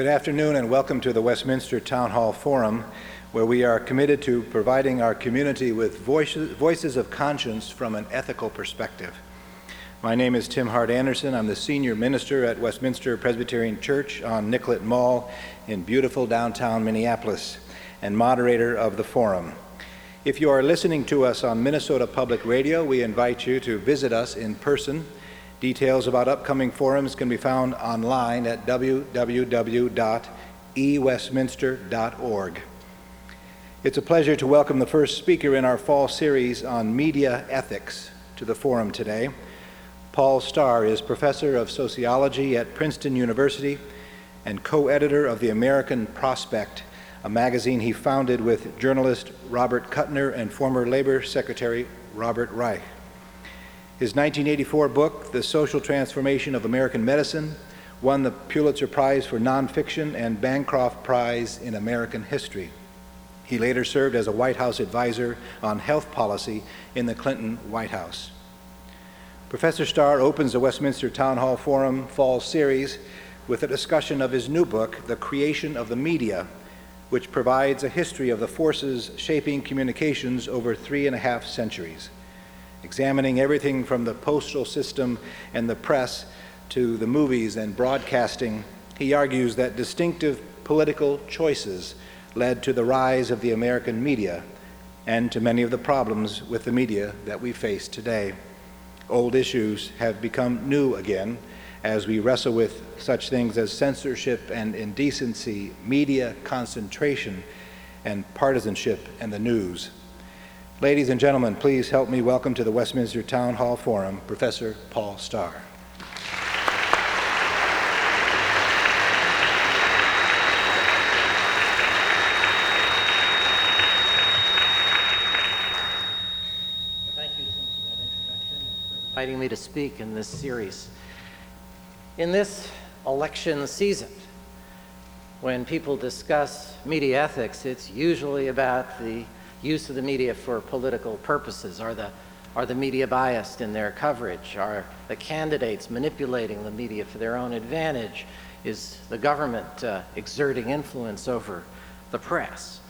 Good afternoon and welcome to the Westminster Town Hall Forum, where we are committed to providing our community with voices, voices of conscience from an ethical perspective. My name is Tim Hart Andersen. I'm the senior minister at Westminster Presbyterian Church on Nicollet Mall in beautiful downtown Minneapolis and moderator of the forum. If you are listening to us on Minnesota Public Radio, we invite you to visit us in person. Details about upcoming forums can be found online at www.ewestminster.org. It's a pleasure to welcome the first speaker in our fall series on media ethics to the forum today. Paul Starr is professor of sociology at Princeton University and co editor of The American Prospect, a magazine he founded with journalist Robert Kuttner and former Labor Secretary Robert Reich. His 1984 book, The Social Transformation of American Medicine, won the Pulitzer Prize for Nonfiction and Bancroft Prize in American History. He later served as a White House advisor on health policy in the Clinton White House. Professor Starr opens the Westminster Town Hall Forum Fall Series with a discussion of his new book, The Creation of the Media, which provides a history of the forces shaping communications over three and a half centuries, examining everything from the postal system and the press to the movies and broadcasting. He argues that distinctive political choices led to the rise of the American media and to many of the problems with the media that we face today old issues have become new again as we wrestle with such things as censorship and indecency, media concentration, and partisanship and the news. Ladies and gentlemen, please help me welcome to the Westminster Town Hall Forum Professor Paul Starr. Thank you for inviting me to speak in this series. In this election season, when people discuss media ethics, it's usually about the use of the media for political purposes. Are the, are the media biased in their coverage? Are the candidates manipulating the media for their own advantage? Is the government uh, exerting influence over the press?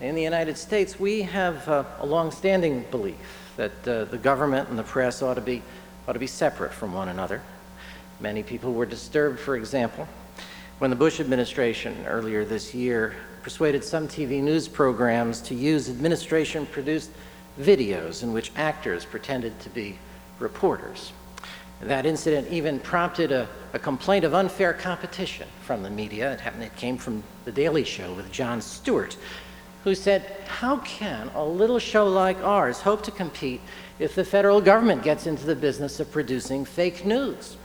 In the United States, we have uh, a long-standing belief that uh, the government and the press ought to be ought to be separate from one another. Many people were disturbed, for example, when the Bush administration earlier this year persuaded some TV news programs to use administration produced videos in which actors pretended to be reporters. That incident even prompted a, a, complaint of unfair competition from the media. It, happened, it came from The Daily Show with Jon Stewart, who said, How can a little show like ours hope to compete if the federal government gets into the business of producing fake news?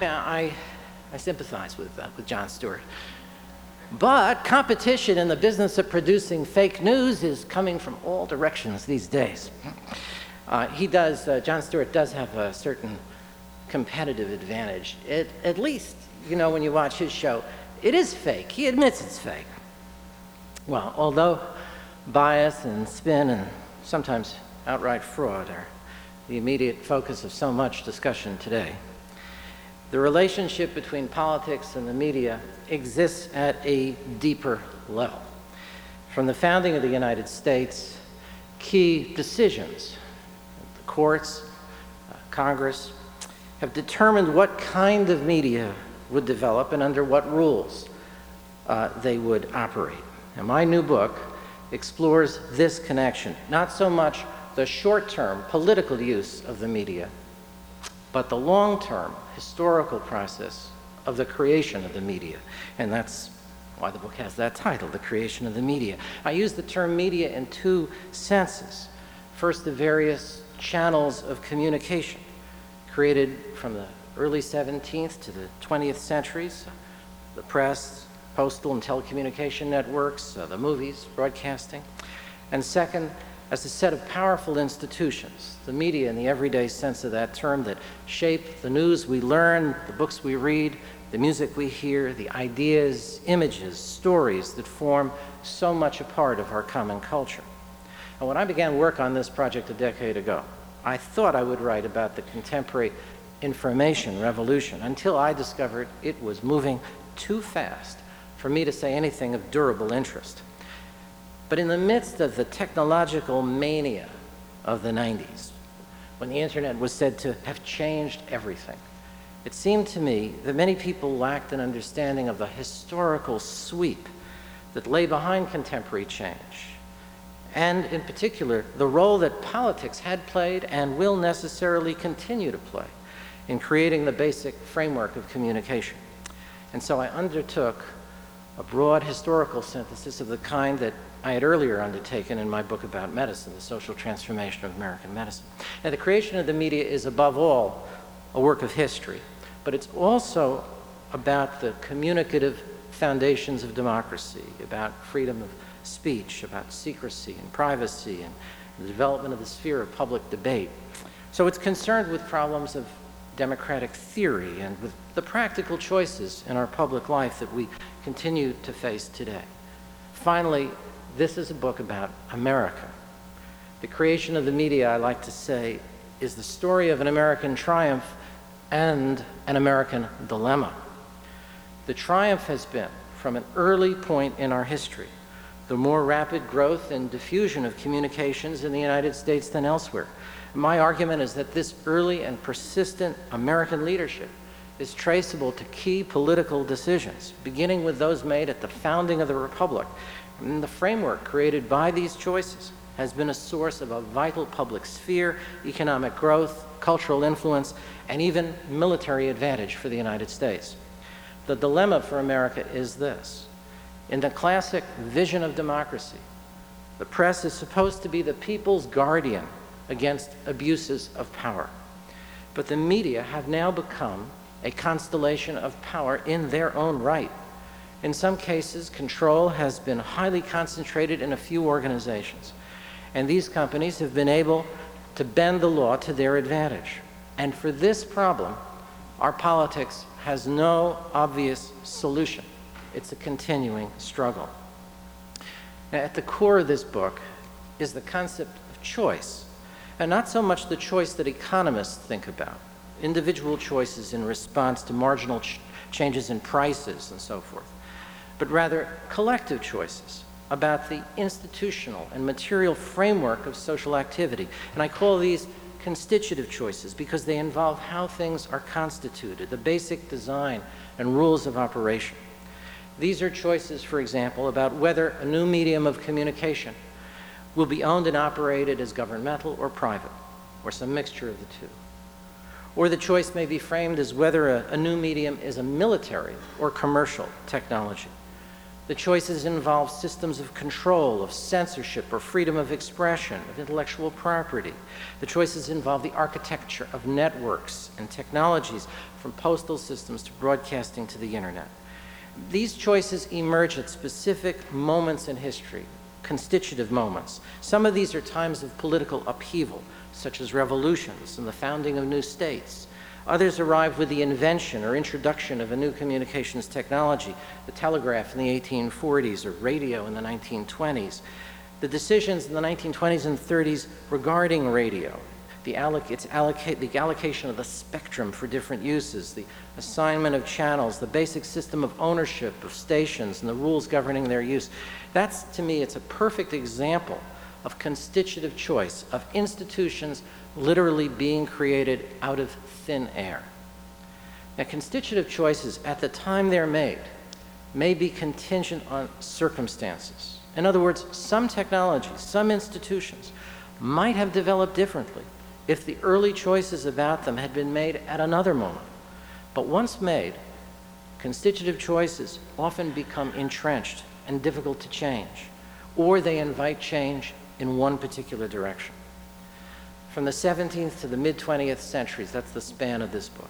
yeah, I, I sympathize with, uh, with Jon Stewart. But competition in the business of producing fake news is coming from all directions these days. Uh, he does, uh, Jon Stewart does have a certain competitive advantage. It, at least, you know, when you watch his show, it is fake. He admits it's fake. Well, although bias and spin and sometimes outright fraud are the immediate focus of so much discussion today, the relationship between politics and the media exists at a deeper level. From the founding of the United States, key decisions, the courts, uh, Congress, have determined what kind of media would develop and under what rules uh, they would operate. And my new book explores this connection, not so much the short term political use of the media, but the long term historical process of the creation of the media. And that's why the book has that title, The Creation of the Media. I use the term media in two senses. First, the various channels of communication created from the early 17th to the 20th centuries the press, postal and telecommunication networks, uh, the movies, broadcasting. And second, as a set of powerful institutions, the media in the everyday sense of that term that shape the news we learn, the books we read, the music we hear, the ideas, images, stories that form so much a part of our common culture. And when I began work on this project a decade ago, I thought I would write about the contemporary information revolution until I discovered it was moving too fast for me to say anything of durable interest. But in the midst of the technological mania of the 90s, when the internet was said to have changed everything, it seemed to me that many people lacked an understanding of the historical sweep that lay behind contemporary change, and in particular, the role that politics had played and will necessarily continue to play in creating the basic framework of communication. And so I undertook a broad historical synthesis of the kind that I had earlier undertaken in my book about medicine, The Social Transformation of American Medicine. Now, the creation of the media is above all a work of history, but it's also about the communicative foundations of democracy, about freedom of speech, about secrecy and privacy, and the development of the sphere of public debate. So it's concerned with problems of democratic theory and with the practical choices in our public life that we continue to face today. Finally, this is a book about America. The creation of the media, I like to say, is the story of an American triumph and an American dilemma. The triumph has been, from an early point in our history, the more rapid growth and diffusion of communications in the United States than elsewhere. My argument is that this early and persistent American leadership is traceable to key political decisions, beginning with those made at the founding of the Republic. And the framework created by these choices has been a source of a vital public sphere, economic growth, cultural influence, and even military advantage for the United States. The dilemma for America is this. In the classic vision of democracy, the press is supposed to be the people's guardian against abuses of power. But the media have now become a constellation of power in their own right. In some cases, control has been highly concentrated in a few organizations, and these companies have been able to bend the law to their advantage. And for this problem, our politics has no obvious solution. It's a continuing struggle. Now, at the core of this book is the concept of choice, and not so much the choice that economists think about, individual choices in response to marginal ch changes in prices and so forth, but rather collective choices about the institutional and material framework of social activity. And I call these constitutive choices because they involve how things are constituted, the basic design and rules of operation. These are choices, for example, about whether a new medium of communication will be owned and operated as governmental or private, or some mixture of the two. Or the choice may be framed as whether a, a new medium is a military or commercial technology. The choices involve systems of control, of censorship, or freedom of expression, of intellectual property. The choices involve the architecture of networks and technologies, from postal systems to broadcasting to the internet. These choices emerge at specific moments in history, constitutive moments. Some of these are times of political upheaval, such as revolutions and the founding of new states. Others arrive with the invention or introduction of a new communications technology, the telegraph in the 1840s or radio in the 1920s. The decisions in the 1920s and 30s regarding radio, the, alloc the allocation of the spectrum for different uses, the assignment of channels, the basic system of ownership of stations and the rules governing their use. That's, to me, it's a perfect example of constitutive choice, of institutions literally being created out of thin air. Now, constitutive choices, at the time they're made, may be contingent on circumstances. In other words, some technologies, some institutions might have developed differently if the early choices about them had been made at another moment. But once made, constitutive choices often become entrenched and difficult to change, or they invite change in one particular direction. From the 17th to the mid 20th centuries, that's the span of this book.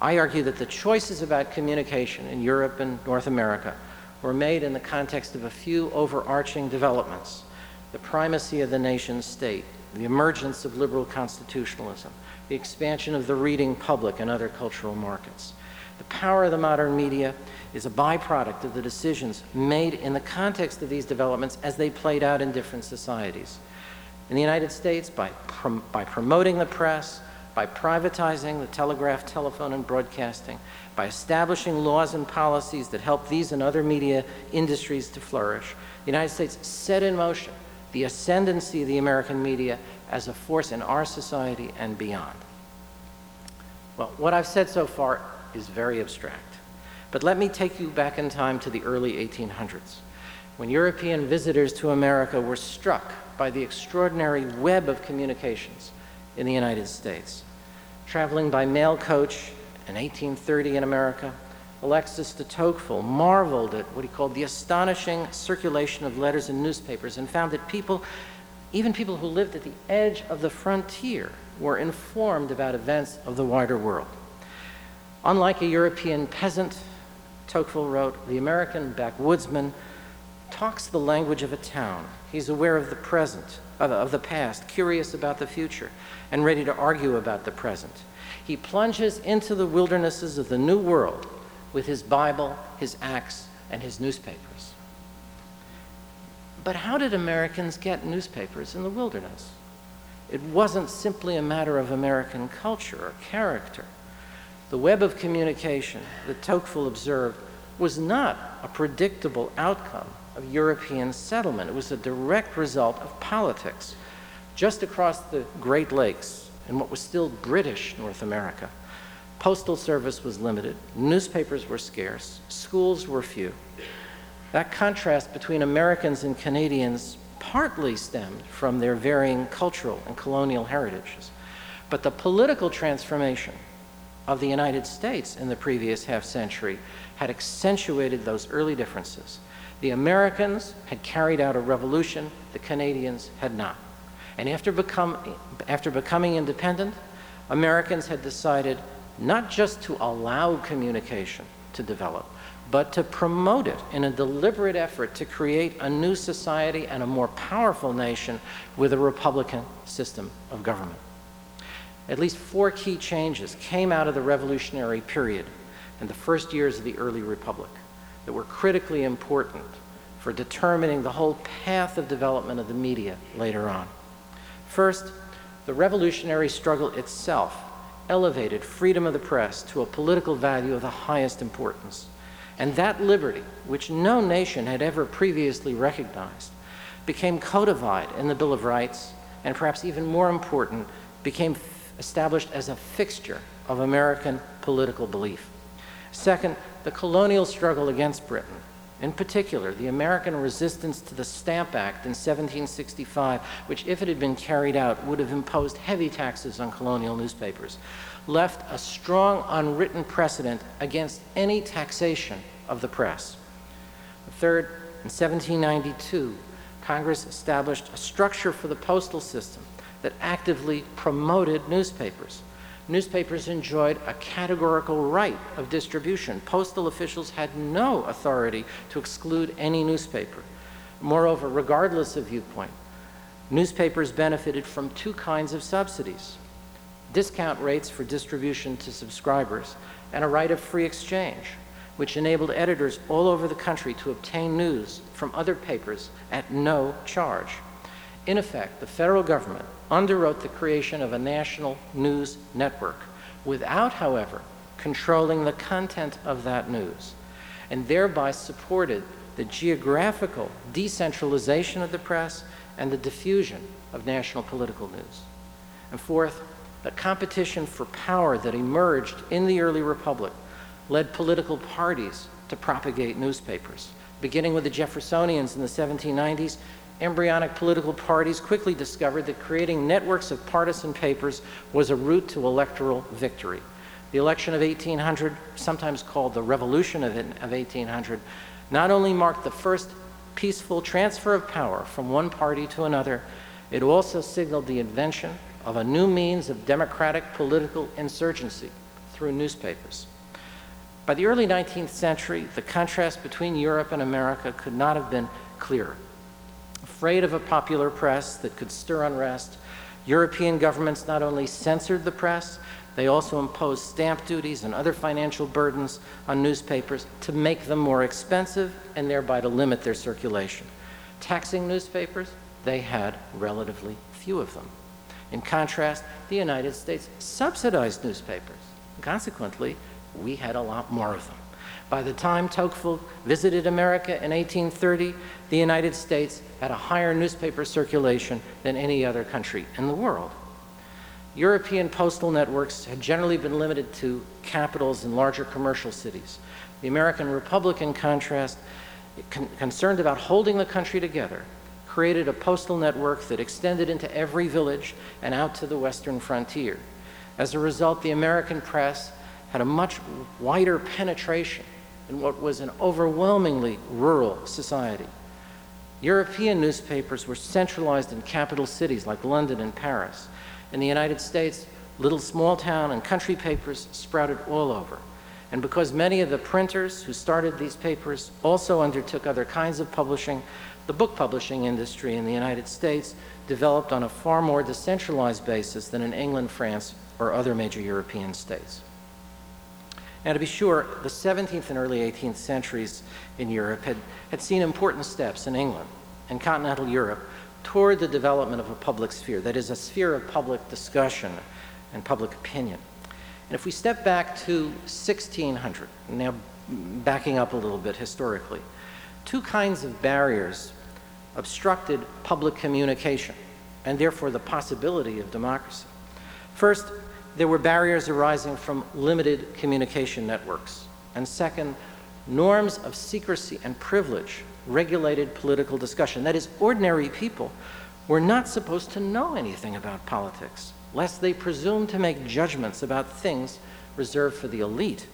I argue that the choices about communication in Europe and North America were made in the context of a few overarching developments the primacy of the nation state, the emergence of liberal constitutionalism, the expansion of the reading public and other cultural markets. The power of the modern media is a byproduct of the decisions made in the context of these developments as they played out in different societies. In the United States, by, prom by promoting the press, by privatizing the telegraph, telephone, and broadcasting, by establishing laws and policies that help these and other media industries to flourish, the United States set in motion the ascendancy of the American media as a force in our society and beyond. Well, what I've said so far is very abstract, but let me take you back in time to the early 1800s, when European visitors to America were struck by the extraordinary web of communications in the United States. Traveling by mail coach in 1830 in America, Alexis de Tocqueville marveled at what he called the astonishing circulation of letters and newspapers and found that people, even people who lived at the edge of the frontier, were informed about events of the wider world. Unlike a European peasant, Tocqueville wrote, the American backwoodsman talks the language of a town. He's aware of the present, of, the past, curious about the future, and ready to argue about the present. He plunges into the wildernesses of the New World with his Bible, his axe, and his newspapers. But how did Americans get newspapers in the wilderness? It wasn't simply a matter of American culture or character. The web of communication that Tocqueville observed was not a predictable outcome of European settlement. It was a direct result of politics. Just across the Great Lakes, in what was still British North America, postal service was limited, newspapers were scarce, schools were few. That contrast between Americans and Canadians partly stemmed from their varying cultural and colonial heritages. But the political transformation of the United States in the previous half century had accentuated those early differences. The Americans had carried out a revolution, the Canadians had not. And after, become, after becoming independent, Americans had decided not just to allow communication to develop, but to promote it in a deliberate effort to create a new society and a more powerful nation with a republican system of government. At least four key changes came out of the revolutionary period and the first years of the early republic that were critically important for determining the whole path of development of the media later on. First, the revolutionary struggle itself elevated freedom of the press to a political value of the highest importance. And that liberty, which no nation had ever previously recognized, became codified in the Bill of Rights, and perhaps even more important, became established as a fixture of American political belief. Second, the colonial struggle against Britain, in particular, the American resistance to the Stamp Act in 1765, which, if it had been carried out, would have imposed heavy taxes on colonial newspapers, left a strong unwritten precedent against any taxation of the press. Third, in 1792, Congress established a structure for the postal system that actively promoted newspapers. Newspapers enjoyed a categorical right of distribution. Postal officials had no authority to exclude any newspaper. Moreover, regardless of viewpoint, newspapers benefited from two kinds of subsidies discount rates for distribution to subscribers and a right of free exchange, which enabled editors all over the country to obtain news from other papers at no charge. In effect, the federal government underwrote the creation of a national news network without, however, controlling the content of that news, and thereby supported the geographical decentralization of the press and the diffusion of national political news. And fourth, the competition for power that emerged in the early republic led political parties to propagate newspapers. Beginning with the Jeffersonians in the 1790s, embryonic political parties quickly discovered that creating networks of partisan papers was a route to electoral victory. The election of 1800, sometimes called the Revolution of 1800, not only marked the first peaceful transfer of power from one party to another, it also signaled the invention of a new means of democratic political insurgency through newspapers. By the early 19th century, the contrast between Europe and America could not have been clearer. Afraid of a popular press that could stir unrest, European governments not only censored the press, they also imposed stamp duties and other financial burdens on newspapers to make them more expensive and thereby to limit their circulation. Taxing newspapers, they had relatively few of them. In contrast, the United States subsidized newspapers. Consequently, we had a lot more of them. By the time Tocqueville visited America in 1830, the United States had a higher newspaper circulation than any other country in the world. European postal networks had generally been limited to capitals and larger commercial cities. The American Republic, in contrast, con concerned about holding the country together, created a postal network that extended into every village and out to the western frontier. As a result, the American press had a much wider penetration in what was an overwhelmingly rural society. European newspapers were centralized in capital cities like London and Paris. In the United States, little small town and country papers sprouted all over. And because many of the printers who started these papers also undertook other kinds of publishing, the book publishing industry in the United States developed on a far more decentralized basis than in England, France, or other major European states. Now, to be sure, the 17th and early 18th centuries in Europe had, had seen important steps in England and continental Europe toward the development of a public sphere, that is, a sphere of public discussion and public opinion. And if we step back to 1600, now backing up a little bit historically, two kinds of barriers obstructed public communication and therefore the possibility of democracy. First, there were barriers arising from limited communication networks. And second, norms of secrecy and privilege regulated political discussion. That is, ordinary people were not supposed to know anything about politics, lest they presume to make judgments about things reserved for the elite.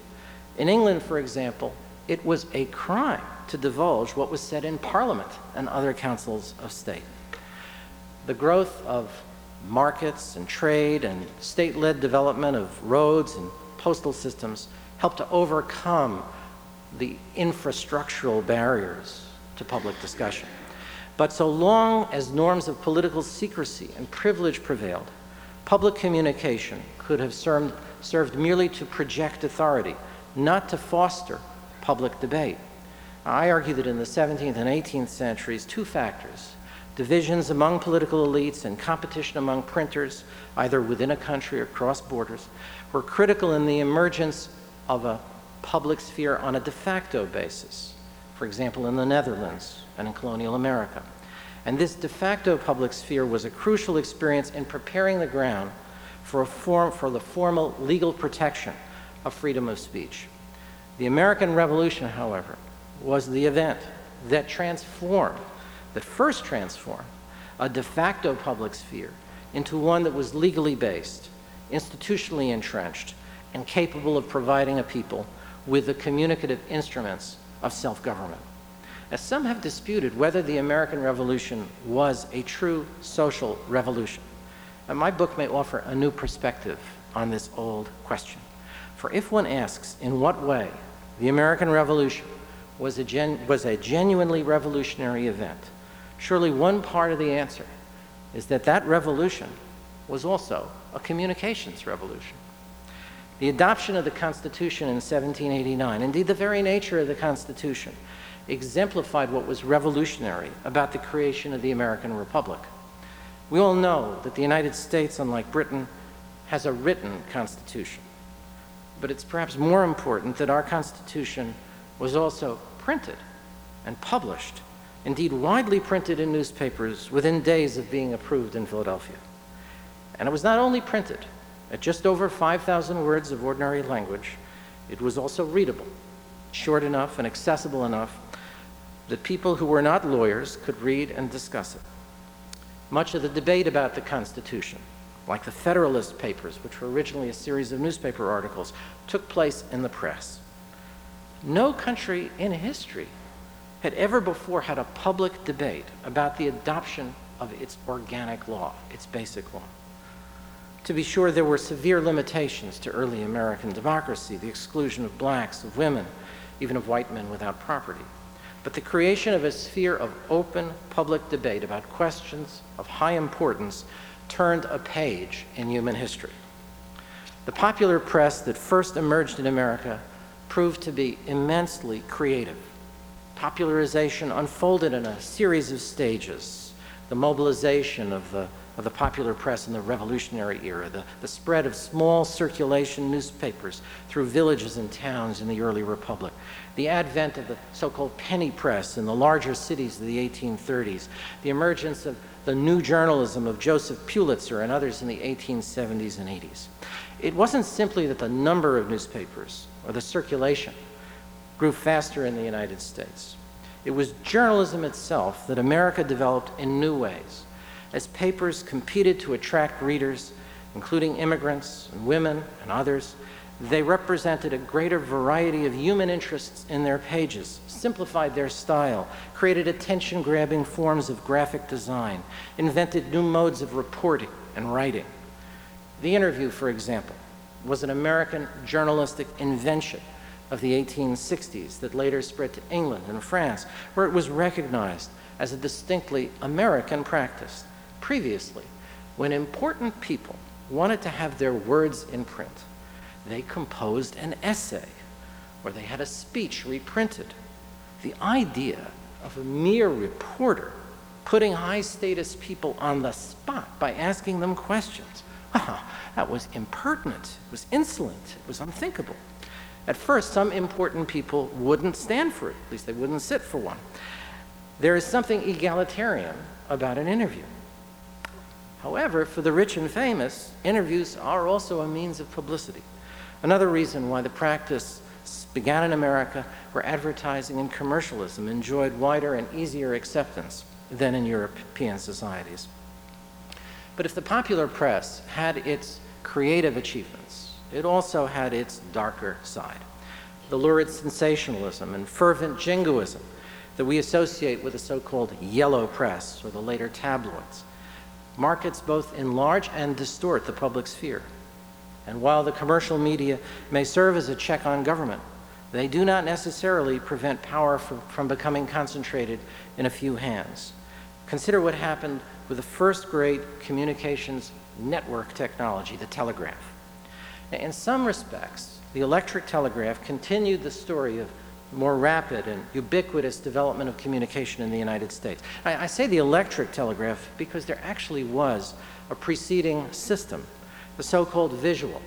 In England, for example, it was a crime to divulge what was said in Parliament and other councils of state. The growth of markets and trade and state-led development of roads and postal systems helped to overcome the infrastructural barriers to public discussion. But so long as norms of political secrecy and privilege prevailed, public communication could have served, served merely to project authority, not to foster public debate. I argue that in the 17th and 18th centuries, two factors divisions among political elites and competition among printers, either within a country or across borders, were critical in the emergence of a public sphere on a de facto basis, for example, in the Netherlands and in colonial America. And this de facto public sphere was a crucial experience in preparing the ground for, form, for the formal legal protection of freedom of speech. The American Revolution, however, was the event that transformed that first transformed a de facto public sphere into one that was legally based, institutionally entrenched, and capable of providing a people with the communicative instruments of self-government. As some have disputed whether the American Revolution was a true social revolution, and my book may offer a new perspective on this old question. For if one asks in what way the American Revolution was a, gen was a genuinely revolutionary event, Surely one part of the answer is that that revolution was also a communications revolution. The adoption of the Constitution in 1789, indeed the very nature of the Constitution, exemplified what was revolutionary about the creation of the American Republic. We all know that the United States, unlike Britain, has a written Constitution. But it's perhaps more important that our Constitution was also printed and published indeed widely printed in newspapers within days of being approved in Philadelphia. And it was not only printed at just over 5,000 words of ordinary language, it was also readable, short enough and accessible enough that people who were not lawyers could read and discuss it. Much of the debate about the Constitution, like the Federalist Papers, which were originally a series of newspaper articles, took place in the press. No country in history had ever before had a public debate about the adoption of its organic law, its basic law. To be sure, there were severe limitations to early American democracy, the exclusion of blacks, of women, even of white men without property. But the creation of a sphere of open public debate about questions of high importance turned a page in human history. The popular press that first emerged in America proved to be immensely creative popularization unfolded in a series of stages. The mobilization of the of the popular press in the Revolutionary era, the, the spread of small circulation newspapers through villages and towns in the early Republic, the advent of the so-called penny press in the larger cities of the 1830s, the emergence of the new journalism of Joseph Pulitzer and others in the 1870s and 80s. It wasn't simply that the number of newspapers or the circulation grew faster in the United States. It was journalism itself that America developed in new ways as papers competed to attract readers, including immigrants and women and others, they represented a greater variety of human interests in their pages, simplified their style, created attention grabbing forms of graphic design, invented new modes of reporting and writing. The interview, for example, was an American journalistic invention of the 1860s that later spread to England and France, where it was recognized as a distinctly American practice. Previously, when important people wanted to have their words in print, they composed an essay or they had a speech reprinted. The idea of a mere reporter putting high status people on the spot by asking them questions, well, that was impertinent, it was insolent, it was unthinkable. At first, some important people wouldn't stand for it, at least they wouldn't sit for one. There is something egalitarian about an interview. However, for the rich and famous, interviews are also a means of publicity. Another reason why the practice began in America where advertising and commercialism enjoyed wider and easier acceptance than in European societies. But if the popular press had its creative achievements, it also had its darker side. The lurid sensationalism and fervent jingoism that we associate with the so-called yellow press or the later tabloids markets both enlarge and distort the public sphere. And while the commercial media may serve as a check on government, they do not necessarily prevent power from, from becoming concentrated in a few hands. Consider what happened with the first great communications network technology, the telegraph. In some respects, the electric telegraph continued the story of more rapid and ubiquitous development of communication in the United States. I, I, say the electric telegraph because there actually was a preceding system, the so-called visual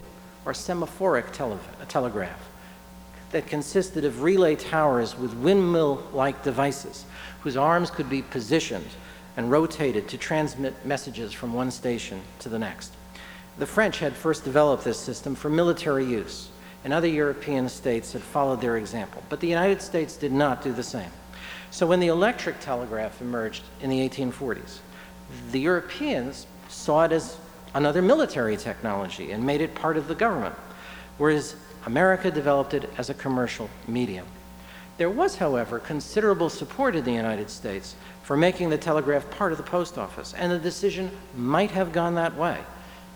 or semaphoric tele telegraph that consisted of relay towers with windmill-like devices whose arms could be positioned and rotated to transmit messages from one station to the next. The French had first developed this system for military use and other European states had followed their example. But the United States did not do the same. So when the electric telegraph emerged in the 1840s, the Europeans saw it as another military technology and made it part of the government, whereas America developed it as a commercial medium. There was, however, considerable support in the United States for making the telegraph part of the post office, and the decision might have gone that way.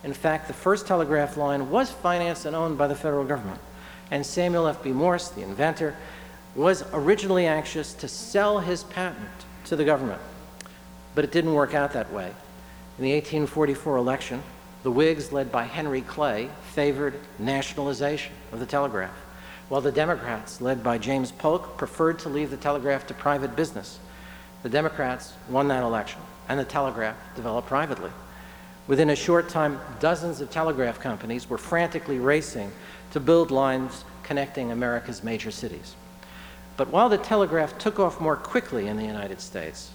In fact, the first telegraph line was financed and owned by the federal government. And Samuel F.B. Morse, the inventor, was originally anxious to sell his patent to the government. But it didn't work out that way. In the 1844 election, the Whigs, led by Henry Clay, favored nationalization of the telegraph, while the Democrats, led by James Polk, preferred to leave the telegraph to private business. The Democrats won that election, and the telegraph developed privately. Within a short time, dozens of telegraph companies were frantically racing to build lines connecting America's major cities. But while the telegraph took off more quickly in the United States,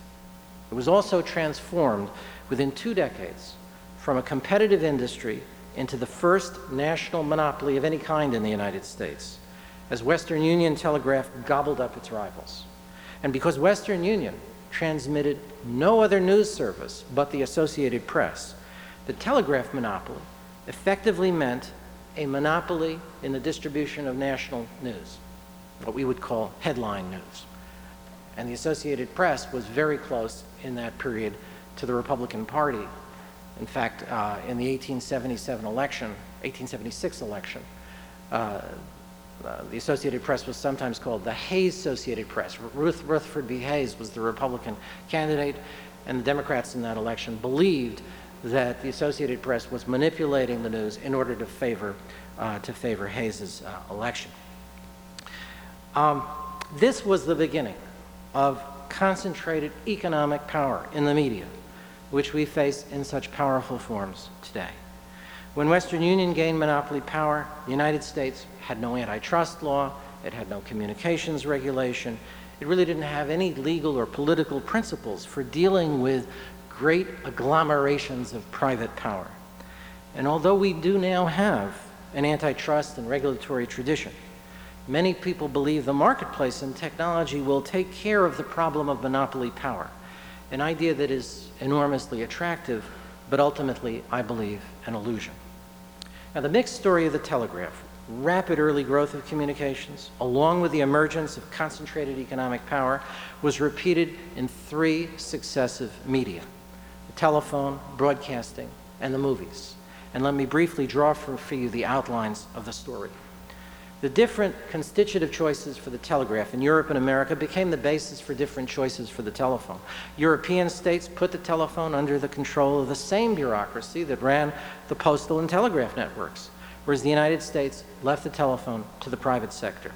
it was also transformed within two decades from a competitive industry into the first national monopoly of any kind in the United States, as Western Union Telegraph gobbled up its rivals. And because Western Union transmitted no other news service but the Associated Press, the telegraph monopoly effectively meant a monopoly in the distribution of national news, what we would call headline news. And the Associated Press was very close in that period to the Republican Party. In fact, uh, in the 1877 election, 1876 election, uh, uh, the Associated Press was sometimes called the Hayes Associated Press. Ruth Rutherford B. Hayes was the Republican candidate, and the Democrats in that election believed that the Associated Press was manipulating the news in order to favor, uh, to favor Hayes's uh, election. Um, this was the beginning of concentrated economic power in the media. which we face in such powerful forms today. When Western Union gained monopoly power, the United States had no antitrust law, it had no communications regulation, it really didn't have any legal or political principles for dealing with great agglomerations of private power. And although we do now have an antitrust and regulatory tradition, many people believe the marketplace and technology will take care of the problem of monopoly power, an idea that is enormously attractive, but ultimately, I believe, an illusion. Now, the mixed story of the telegraph, rapid early growth of communications, along with the emergence of concentrated economic power, was repeated in three successive media telephone, broadcasting, and the movies. And let me briefly draw for, for you the outlines of the story. The different constitutive choices for the telegraph in Europe and America became the basis for different choices for the telephone. European states put the telephone under the control of the same bureaucracy that ran the postal and telegraph networks, whereas the United States left the telephone to the private sector.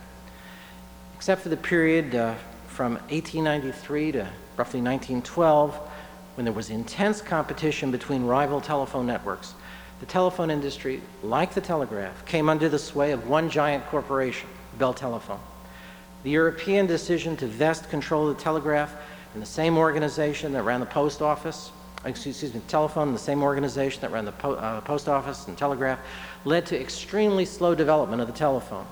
Except for the period uh, from 1893 to roughly 1912, when there was intense competition between rival telephone networks, the telephone industry, like the telegraph, came under the sway of one giant corporation, Bell Telephone. The European decision to vest control of the telegraph in the same organization that ran the post office, excuse me, telephone, the same organization that ran the po uh, post office and telegraph, led to extremely slow development of the telephone.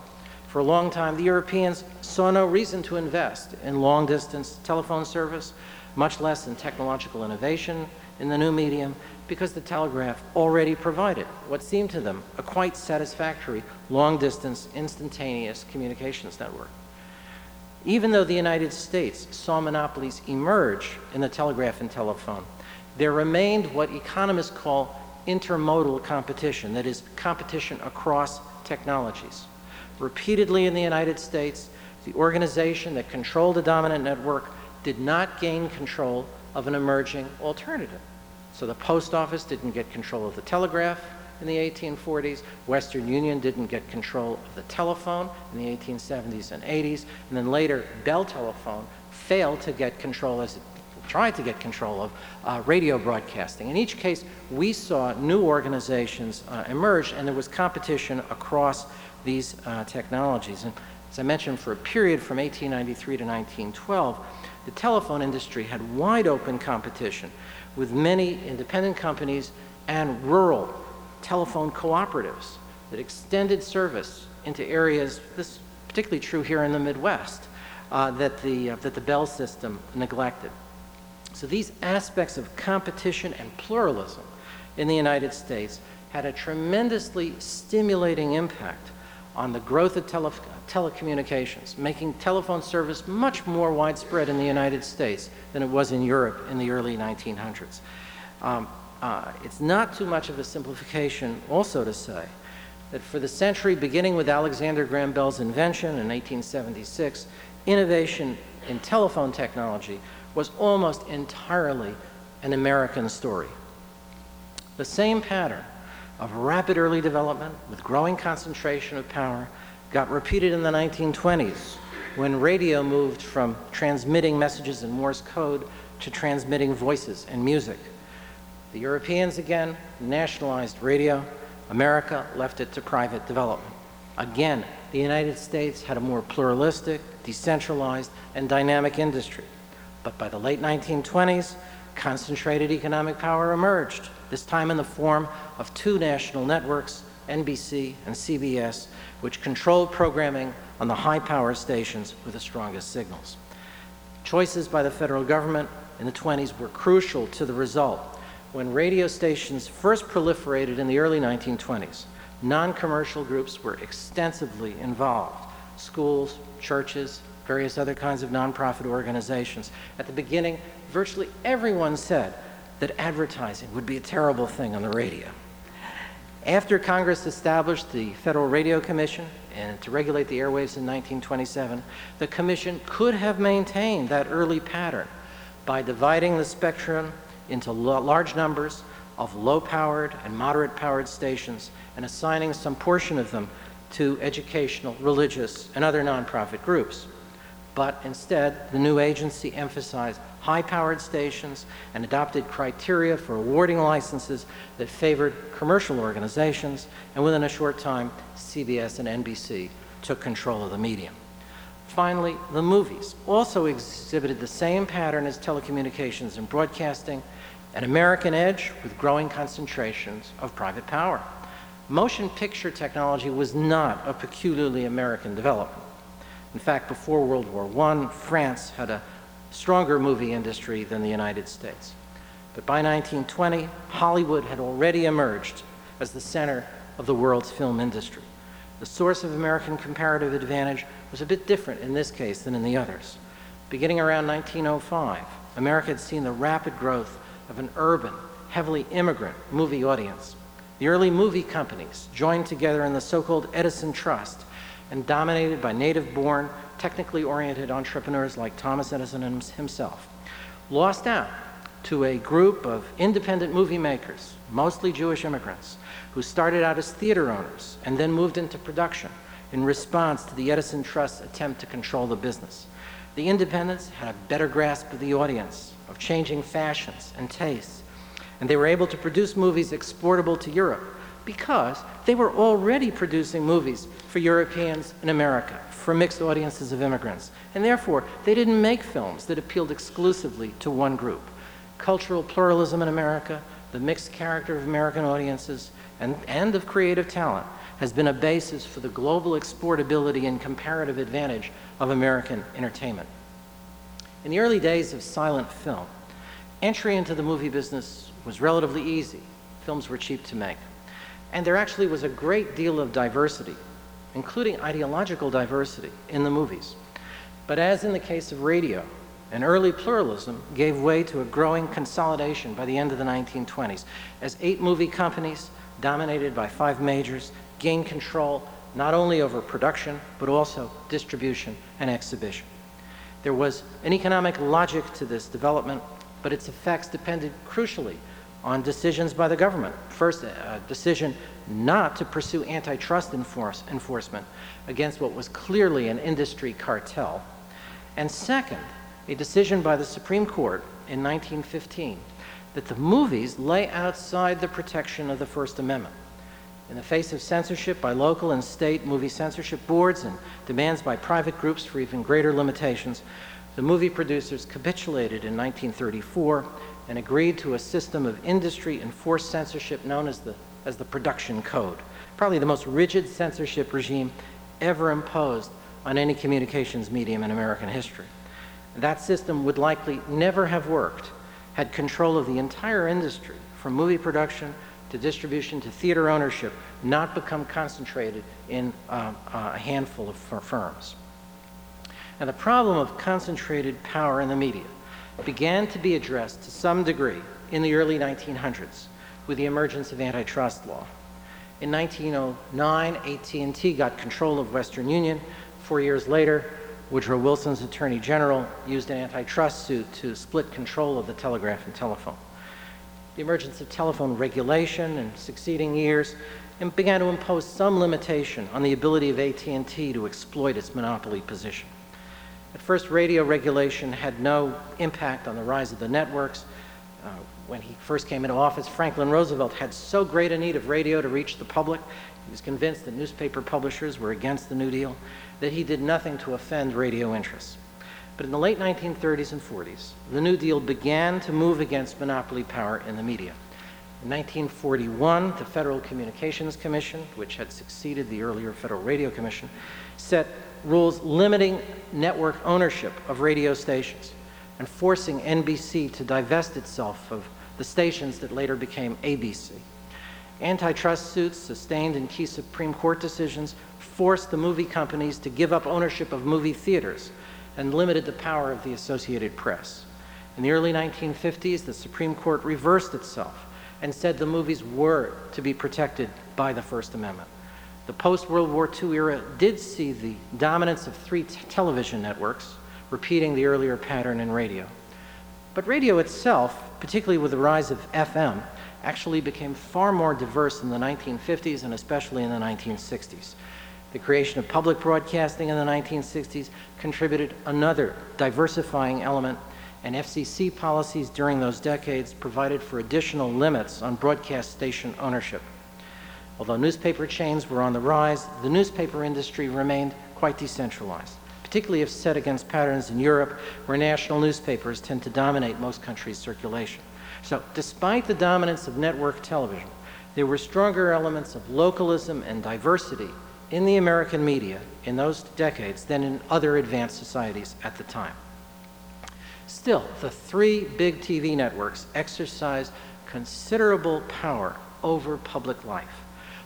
For a long time, the Europeans saw no reason to invest in long distance telephone service, much less in technological innovation in the new medium, because the telegraph already provided what seemed to them a quite satisfactory long distance instantaneous communications network. Even though the United States saw monopolies emerge in the telegraph and telephone, there remained what economists call intermodal competition, that is, competition across technologies. Repeatedly in the United States, the organization that controlled the dominant network did not gain control of an emerging alternative. So the post office didn't get control of the telegraph in the 1840s. Western Union didn't get control of the telephone in the 1870s and 80s. And then later, Bell Telephone failed to get control as it tried to get control of uh, radio broadcasting. In each case, we saw new organizations uh, emerge and there was competition across these uh, technologies. And as I mentioned, for a period from 1893 to 1912, the telephone industry had wide open competition with many independent companies and rural telephone cooperatives that extended service into areas, this is particularly true here in the Midwest, uh, that, the, uh, that the Bell system neglected. So these aspects of competition and pluralism in the United States had a tremendously stimulating impact on the growth of tele telecommunications, making telephone service much more widespread in the United States than it was in Europe in the early 1900s. Um, uh, it's not too much of a simplification also to say that for the century beginning with Alexander Graham Bell's invention in 1876, innovation in telephone technology was almost entirely an American story. The same pattern of rapid early development with growing concentration of power got repeated in the 1920s when radio moved from transmitting messages in Morse code to transmitting voices and music. The Europeans again nationalized radio. America left it to private development. Again, the United States had a more pluralistic, decentralized, and dynamic industry. But by the late 1920s, concentrated economic power emerged, this time in the form of two national networks, NBC and CBS, which controlled programming on the high power stations with the strongest signals. Choices by the federal government in the 20s were crucial to the result. When radio stations first proliferated in the early 1920s, non-commercial groups were extensively involved. Schools, churches, various other kinds of nonprofit organizations. At the beginning, virtually everyone said that advertising would be a terrible thing on the radio. After Congress established the Federal Radio Commission and to regulate the airwaves in 1927, the commission could have maintained that early pattern by dividing the spectrum into large numbers of low-powered and moderate-powered stations and assigning some portion of them to educational, religious, and other nonprofit groups. But instead, the new agency emphasized high-powered stations and adopted criteria for awarding licenses that favored commercial organizations, and within a short time, CBS and NBC took control of the medium. Finally, the movies also exhibited the same pattern as telecommunications and broadcasting, an American edge with growing concentrations of private power. Motion picture technology was not a peculiarly American development. In fact, before World War I, France had a stronger movie industry than the United States. But by 1920, Hollywood had already emerged as the center of the world's film industry. The source of American comparative advantage was a bit different in this case than in the others. Beginning around 1905, America had seen the rapid growth of an urban, heavily immigrant movie audience. The early movie companies joined together in the so-called Edison Trust and dominated by native-born, technically oriented entrepreneurs like Thomas Edison himself, lost out to a group of independent movie makers, mostly Jewish immigrants, who started out as theater owners and then moved into production in response to the Edison Trust's attempt to control the business. The independents had a better grasp of the audience, of changing fashions and tastes, and they were able to produce movies exportable to Europe because they were already producing movies for Europeans in America, for mixed audiences of immigrants, and therefore they didn't make films that appealed exclusively to one group. Cultural pluralism in America, the mixed character of American audiences, and, and of creative talent has been a basis for the global exportability and comparative advantage of American entertainment. In the early days of silent film, entry into the movie business was relatively easy. Films were cheap to make. And there actually was a great deal of diversity, including ideological diversity, in the movies. But as in the case of radio, an early pluralism gave way to a growing consolidation by the end of the 1920s as eight movie companies, dominated by five majors, gained control not only over production, but also distribution and exhibition. There was an economic logic to this development, but its effects depended crucially on decisions by the government. First, a decision not to pursue antitrust enforce, enforcement against what was clearly an industry cartel. And second, a decision by the Supreme Court in 1915 that the movies lay outside the protection of the First Amendment. In the face of censorship by local and state movie censorship boards and demands by private groups for even greater limitations, the movie producers capitulated in 1934 and agreed to a system of industry enforced censorship known as the, as the Production Code, probably the most rigid censorship regime ever imposed on any communications medium in American history. That system would likely never have worked had control of the entire industry, from movie production to distribution to theater ownership, not become concentrated in uh, a handful of firms. Now, the problem of concentrated power in the media began to be addressed to some degree in the early 1900s with the emergence of antitrust law. In 1909, AT&T got control of Western Union. Four years later, Woodrow Wilson's Attorney General used an antitrust suit to split control of the telegraph and telephone. The emergence of telephone regulation in succeeding years and began to impose some limitation on the ability of AT&T to exploit its monopoly position. First, radio regulation had no impact on the rise of the networks. Uh, when he first came into office, Franklin Roosevelt had so great a need of radio to reach the public, he was convinced that newspaper publishers were against the New Deal, that he did nothing to offend radio interests. But in the late 1930s and 40s, the New Deal began to move against monopoly power in the media. In 1941, the Federal Communications Commission, which had succeeded the earlier Federal Radio Commission, set rules limiting network ownership of radio stations and forcing NBC to divest itself of the stations that later became ABC. Antitrust suits sustained in key Supreme Court decisions forced the movie companies to give up ownership of movie theaters and limited the power of the Associated Press. In the early 1950s, the Supreme Court reversed itself and said the movies were to be protected by the First Amendment. The post-World War II era did see the dominance of three television networks, repeating the earlier pattern in radio. But radio itself, particularly with the rise of FM, actually became far more diverse in the 1950s and especially in the 1960s. The creation of public broadcasting in the 1960s contributed another diversifying element and FCC policies during those decades provided for additional limits on broadcast station ownership. Although newspaper chains were on the rise, the newspaper industry remained quite decentralized, particularly if set against patterns in Europe where national newspapers tend to dominate most countries' circulation. So, despite the dominance of network television, there were stronger elements of localism and diversity in the American media in those decades than in other advanced societies at the time. Still, the three big TV networks exercised considerable power over public life.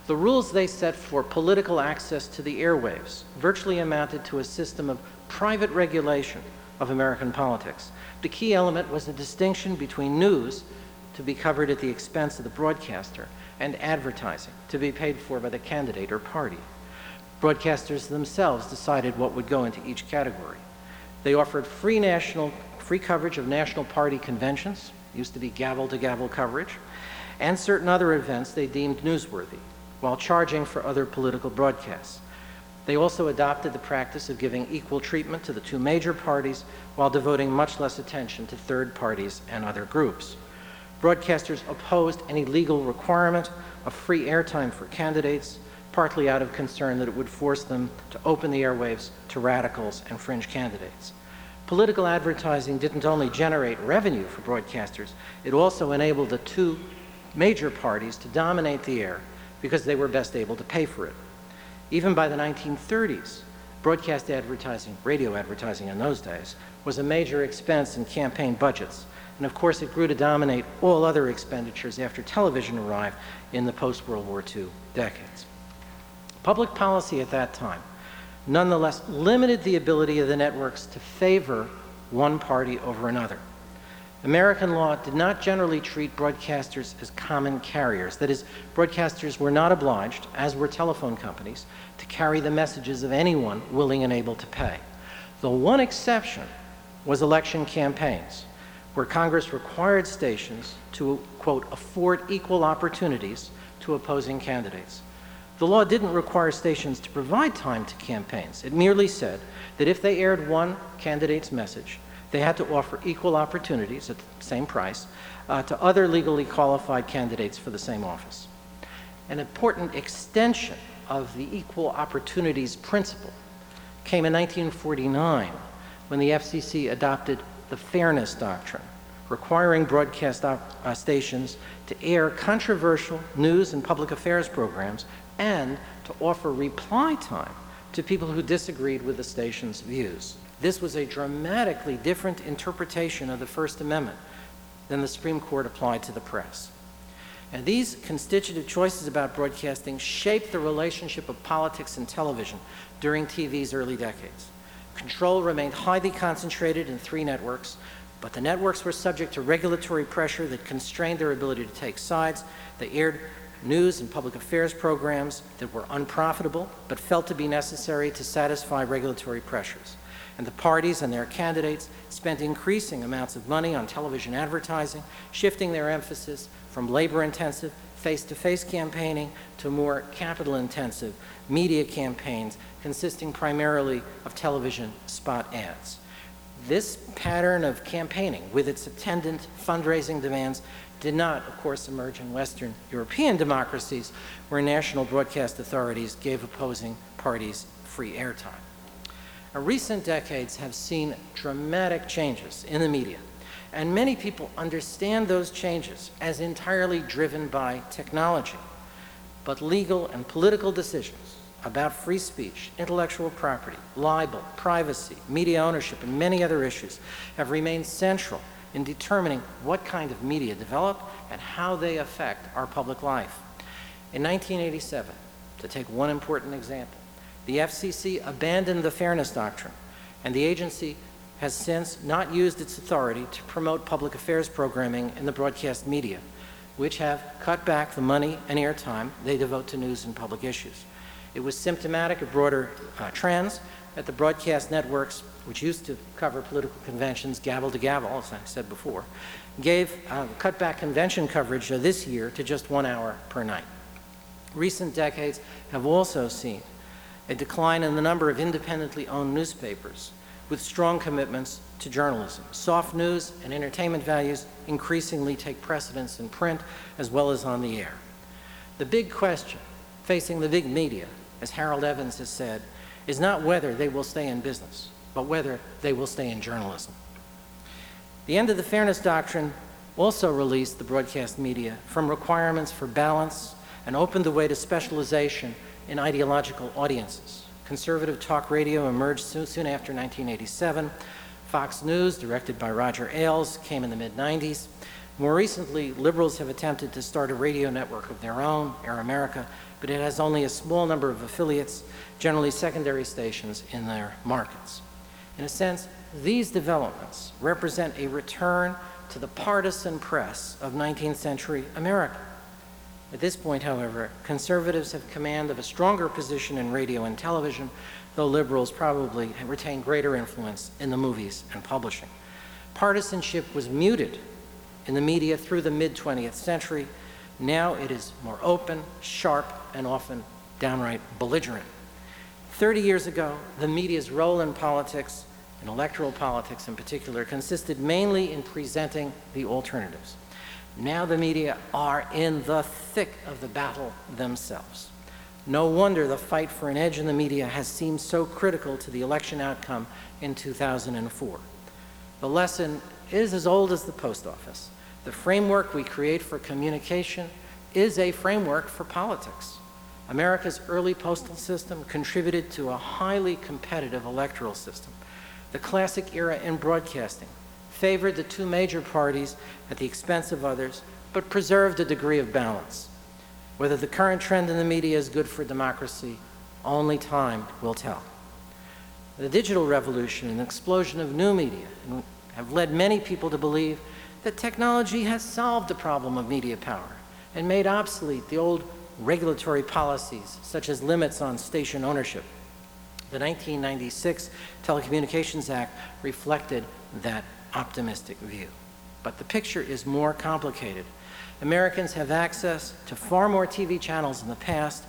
The rules they set for political access to the airwaves virtually amounted to a system of private regulation of American politics. The key element was a distinction between news, to be covered at the expense of the broadcaster, and advertising, to be paid for by the candidate or party. Broadcasters themselves decided what would go into each category. They offered free national free coverage of national party conventions, used to be gavel to gavel coverage, and certain other events they deemed newsworthy, while charging for other political broadcasts. They also adopted the practice of giving equal treatment to the two major parties while devoting much less attention to third parties and other groups. Broadcasters opposed any legal requirement of free airtime for candidates, partly out of concern that it would force them to open the airwaves to radicals and fringe candidates. Political advertising didn't only generate revenue for broadcasters, it also enabled the two major parties to dominate the air because they were best able to pay for it. Even by the 1930s, broadcast advertising, radio advertising in those days, was a major expense in campaign budgets. And of course, it grew to dominate all other expenditures after television arrived in the post World War II decades. Public policy at that time nonetheless limited the ability of the networks to favor one party over another. American law did not generally treat broadcasters as common carriers. That is, broadcasters were not obliged, as were telephone companies, to carry the messages of anyone willing and able to pay. The one exception was election campaigns, where Congress required stations to, quote, afford equal opportunities to opposing candidates. The law didn't require stations to provide time to campaigns. It merely said that if they aired one candidate's message, they had to offer equal opportunities at the same price uh, to other legally qualified candidates for the same office. An important extension of the equal opportunities principle came in 1949 when the FCC adopted the Fairness Doctrine, requiring broadcast uh, stations to air controversial news and public affairs programs and to offer reply time to people who disagreed with the station's views. This was a dramatically different interpretation of the First Amendment than the Supreme Court applied to the press. And these constitutive choices about broadcasting shaped the relationship of politics and television during TV's early decades. Control remained highly concentrated in three networks, but the networks were subject to regulatory pressure that constrained their ability to take sides. They aired news and public affairs programs that were unprofitable but felt to be necessary to satisfy regulatory pressures. And the parties and their candidates spent increasing amounts of money on television advertising, shifting their emphasis from labor intensive, face to face campaigning to more capital intensive media campaigns consisting primarily of television spot ads. This pattern of campaigning, with its attendant fundraising demands, did not, of course, emerge in Western European democracies where national broadcast authorities gave opposing parties free airtime. Recent decades have seen dramatic changes in the media, and many people understand those changes as entirely driven by technology. But legal and political decisions about free speech, intellectual property, libel, privacy, media ownership, and many other issues have remained central in determining what kind of media develop and how they affect our public life. In 1987, to take one important example, the FCC abandoned the Fairness Doctrine, and the agency has since not used its authority to promote public affairs programming in the broadcast media, which have cut back the money and airtime they devote to news and public issues. It was symptomatic of broader uh, trends at the broadcast networks which used to cover political conventions gavel to gavel, as I said before, gave uh, cut back convention coverage this year to just one hour per night. Recent decades have also seen a decline in the number of independently owned newspapers, with strong commitments to journalism. Soft news and entertainment values increasingly take precedence in print as well as on the air. The big question facing the big media, as Harold Evans has said, is not whether they will stay in business, but whether they will stay in journalism. The end of the Fairness Doctrine also released the broadcast media from requirements for balance and opened the way to specialization in ideological audiences. Conservative talk radio emerged soon, soon after 1987. Fox News, directed by Roger Ailes, came in the mid 90s. More recently, liberals have attempted to start a radio network of their own, Air America, but it has only a small number of affiliates, generally secondary stations in their markets. In a sense, these developments represent a return to the partisan press of 19th century America. At this point, however, conservatives have command of a stronger position in radio and television, though liberals probably retain greater influence in the movies and publishing. Partisanship was muted in the media through the mid 20th century. Now it is more open, sharp, and often downright belligerent. 30 years ago, the media's role in politics, in electoral politics in particular, consisted mainly in presenting the alternatives. Now the media are in the thick of the battle themselves. No wonder the fight for an edge in the media has seemed so critical to the election outcome in 2004. The lesson is as old as the post office. The framework we create for communication is a framework for politics. America's early postal system contributed to a highly competitive electoral system. The classic era in broadcasting favored the two major parties at the expense of others, but preserved a degree of balance. Whether the current trend in the media is good for democracy, only time will tell. The digital revolution and the explosion of new media have led many people to believe that technology has solved the problem of media power and made obsolete the old regulatory policies, such as limits on station ownership. The 1996 Telecommunications Act reflected that optimistic view. But the picture is more complicated. Americans have access to far more TV channels in the past,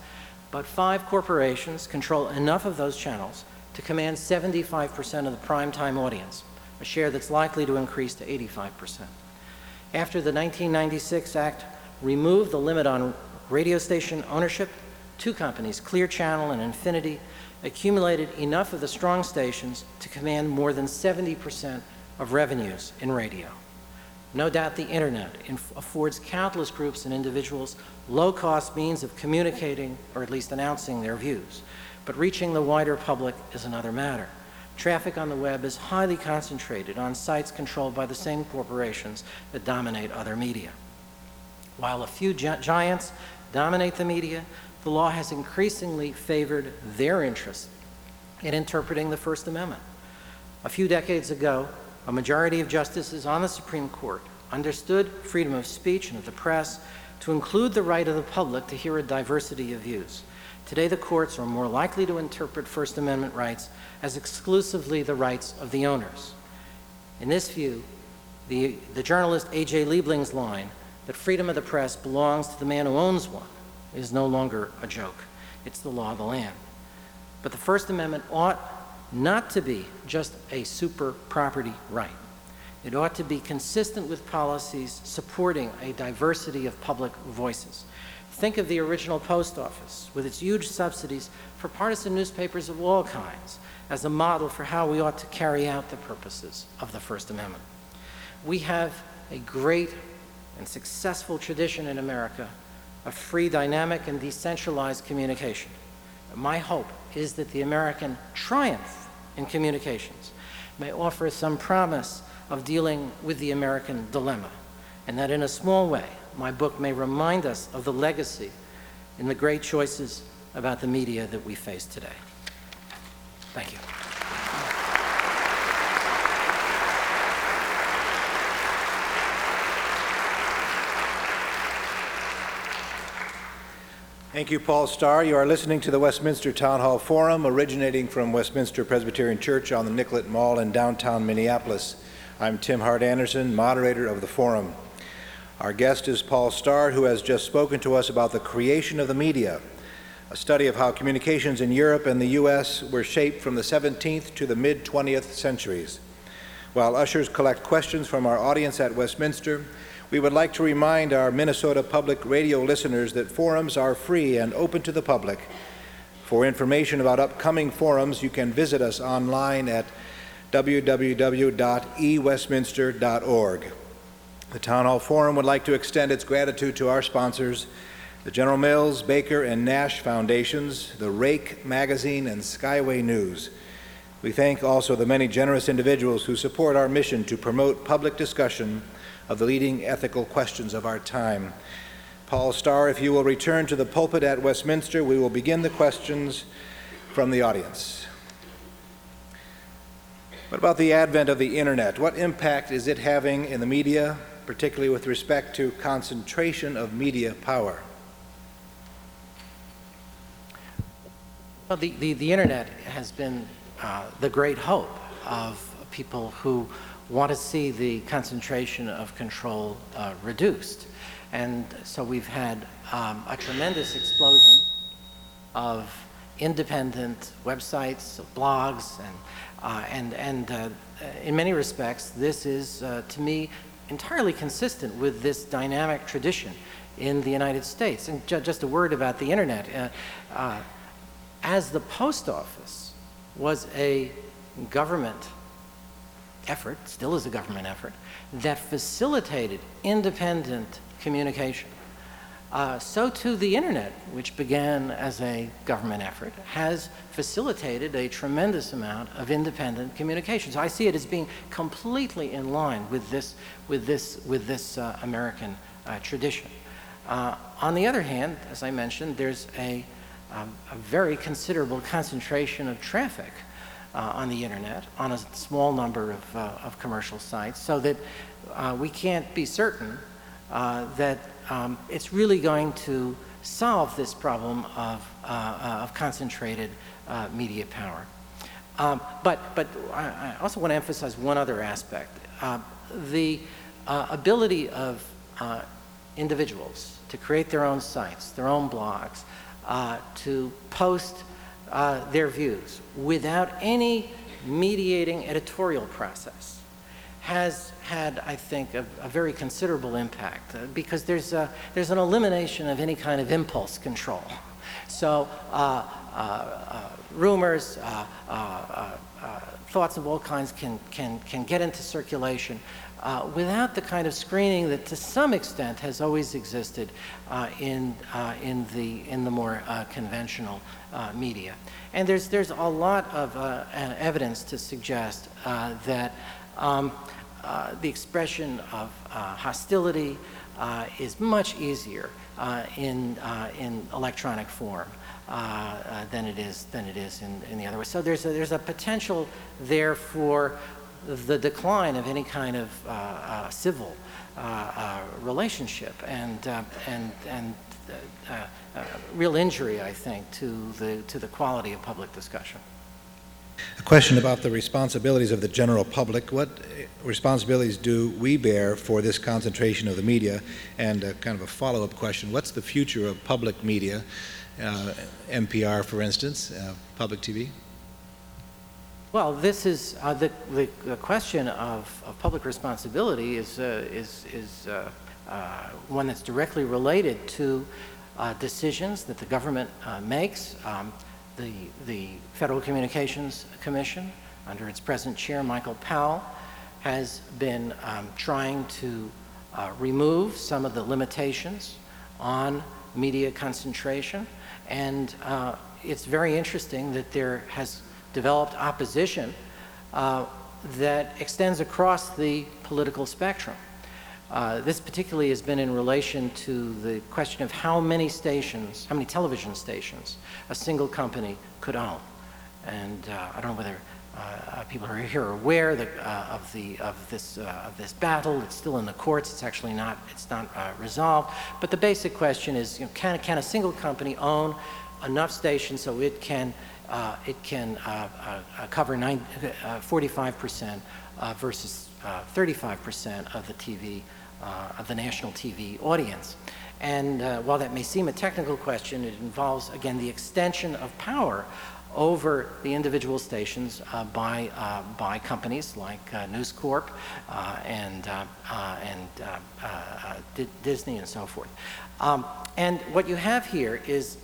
but five corporations control enough of those channels to command 75% of the primetime audience, a share that's likely to increase to 85%. After the 1996 Act removed the limit on radio station ownership, two companies, Clear Channel and Infinity, accumulated enough of the strong stations to command more than 70% of revenues in radio. No doubt the internet affords countless groups and individuals low-cost means of communicating or at least announcing their views. But reaching the wider public is another matter. Traffic on the web is highly concentrated on sites controlled by the same corporations that dominate other media. While a few gi giants dominate the media, the law has increasingly favored their interests in interpreting the First Amendment. A few decades ago, a majority of justices on the Supreme Court understood freedom of speech and of the press to include the right of the public to hear a diversity of views. Today, the courts are more likely to interpret First Amendment rights as exclusively the rights of the owners. In this view, the, the journalist A.J. Liebling's line that freedom of the press belongs to the man who owns one is no longer a joke. It's the law of the land. But the First Amendment ought not to be just a super property right. It ought to be consistent with policies supporting a diversity of public voices. Think of the original post office with its huge subsidies for partisan newspapers of all kinds as a model for how we ought to carry out the purposes of the First Amendment. We have a great and successful tradition in America of free, dynamic, and decentralized communication. My hope is that the American triumph in communications may offer some promise of dealing with the American dilemma, and that in a small way, my book may remind us of the legacy in the great choices about the media that we face today. Thank you. Thank you, Paul Starr. You are listening to the Westminster Town Hall Forum, originating from Westminster Presbyterian Church on the Nicollet Mall in downtown Minneapolis. I'm Tim Hart Andersen, moderator of the forum. Our guest is Paul Starr, who has just spoken to us about the creation of the media. a study of how communications in Europe and the U.S. were shaped from the 17th to the mid 20th centuries. While ushers collect questions from our audience at Westminster, we would like to remind our Minnesota Public Radio listeners that forums are free and open to the public. For information about upcoming forums, you can visit us online at www.ewestminster.org. The Town Hall Forum would like to extend its gratitude to our sponsors, the General Mills, Baker, and Nash Foundations, the Rake Magazine, and Skyway News. We thank also the many generous individuals who support our mission to promote public discussion of the leading ethical questions of our time. Paul Starr, if you will return to the pulpit at Westminster, we will begin the questions from the audience. What about the advent of the internet? What impact is it having in the media, particularly with respect to concentration of media power? Well, the, the, the internet has been uh, the great hope of people who want to see the concentration of control uh, reduced. And so we've had um, a tremendous explosion of independent websites, of blogs, and, uh, and, and uh, in many respects, this is, uh, to me, entirely consistent with this dynamic tradition in the United States. And ju just a word about the internet. Uh, uh, as the post office was a government effort, still is a government effort, that facilitated independent communication. Uh, so too the internet, which began as a government effort, has facilitated a tremendous amount of independent communication. So I see it as being completely in line with this, with this, with this uh, American uh, tradition. Uh, on the other hand, as I mentioned, there's a, um, a very considerable concentration of traffic uh, on the internet on a small number of, uh, of commercial sites so that uh, we can't be certain uh, that um, it's really going to solve this problem of, uh, uh, of concentrated media power. Um, but, but I also want to emphasize one other aspect. the ability of individuals to create their own sites, their own blogs, to post uh, their views without any mediating editorial process has had, I think, a, a very considerable impact uh, because there's, a, there's an elimination of any kind of impulse control. So uh, uh, uh rumors, uh, thoughts of all kinds can, can, can get into circulation uh, without the kind of screening that to some extent has always existed uh, in, uh, in, the, in the more uh, conventional uh, media. And there's, there's a lot of uh, evidence to suggest that um, the expression of hostility is much easier in, in electronic form. Uh, uh, than it is than it is in, in the other way. So there's a, there's a potential there for the decline of any kind of uh, uh, civil uh, uh relationship and, uh, and, and uh, real injury, I think, to the, to the quality of public discussion. A question about the responsibilities of the general public. What responsibilities do we bear for this concentration of the media? And kind of a follow-up question, what's the future of public media, NPR, for instance, public TV? Well, this is uh, the, the, the, question of, of public responsibility is, uh, is, is uh, uh one that's directly related to uh, decisions that the government uh, makes. Um, the, the Federal Communications Commission, under its present chair, Michael Powell, has been um, trying to remove some of the limitations on media concentration. And it's very interesting that there has developed opposition uh, that extends across the political spectrum. Uh, this particularly has been in relation to the question of how many stations, how many television stations a single company could own. And uh, I don't know whether uh, people are here are aware that, uh, of, the, of, this, uh, of this battle. It's still in the courts. It's actually not, it's not resolved. But the basic question is, you know, can, can a single company own enough stations so it can uh, it can uh, uh, cover 45% versus 35% of the TV, of the national TV audience. And uh, while that may seem a technical question, it involves, again, the extension of power over the individual stations uh, by, uh, by companies like uh, News Corp and, and Disney and so forth. Um, and what you have here is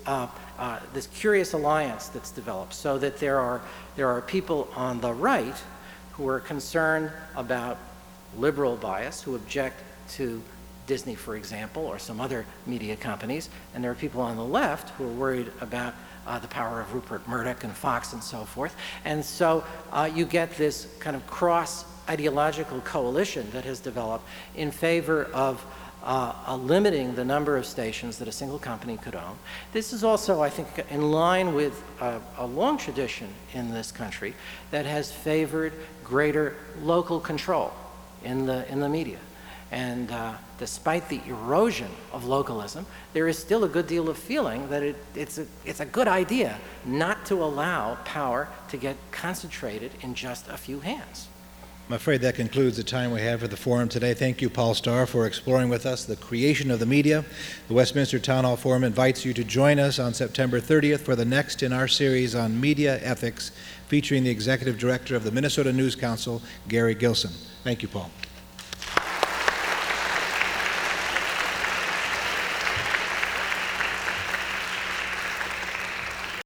this curious alliance that's developed so that there are, there are people on the right who are concerned about liberal bias, who object to Disney, for example, or some other media companies, and there are people on the left who are worried about uh, the power of Rupert Murdoch and Fox and so forth. And so uh, you get this kind of cross ideological coalition that has developed in favor of uh, limiting the number of stations that a single company could own. This is also, I think, in line with uh, a long tradition in this country that has favored greater local control in the, in the media. And uh, despite the erosion of localism, there is still a good deal of feeling that it, it's, a, it's a good idea not to allow power to get concentrated in just a few hands. I'm afraid that concludes the time we have for the forum today. Thank you, Paul Starr, for exploring with us the creation of the media. The Westminster Town Hall Forum invites you to join us on September 30th for the next in our series on media ethics, featuring the Executive Director of the Minnesota News Council, Gary Gilson. Thank you, Paul.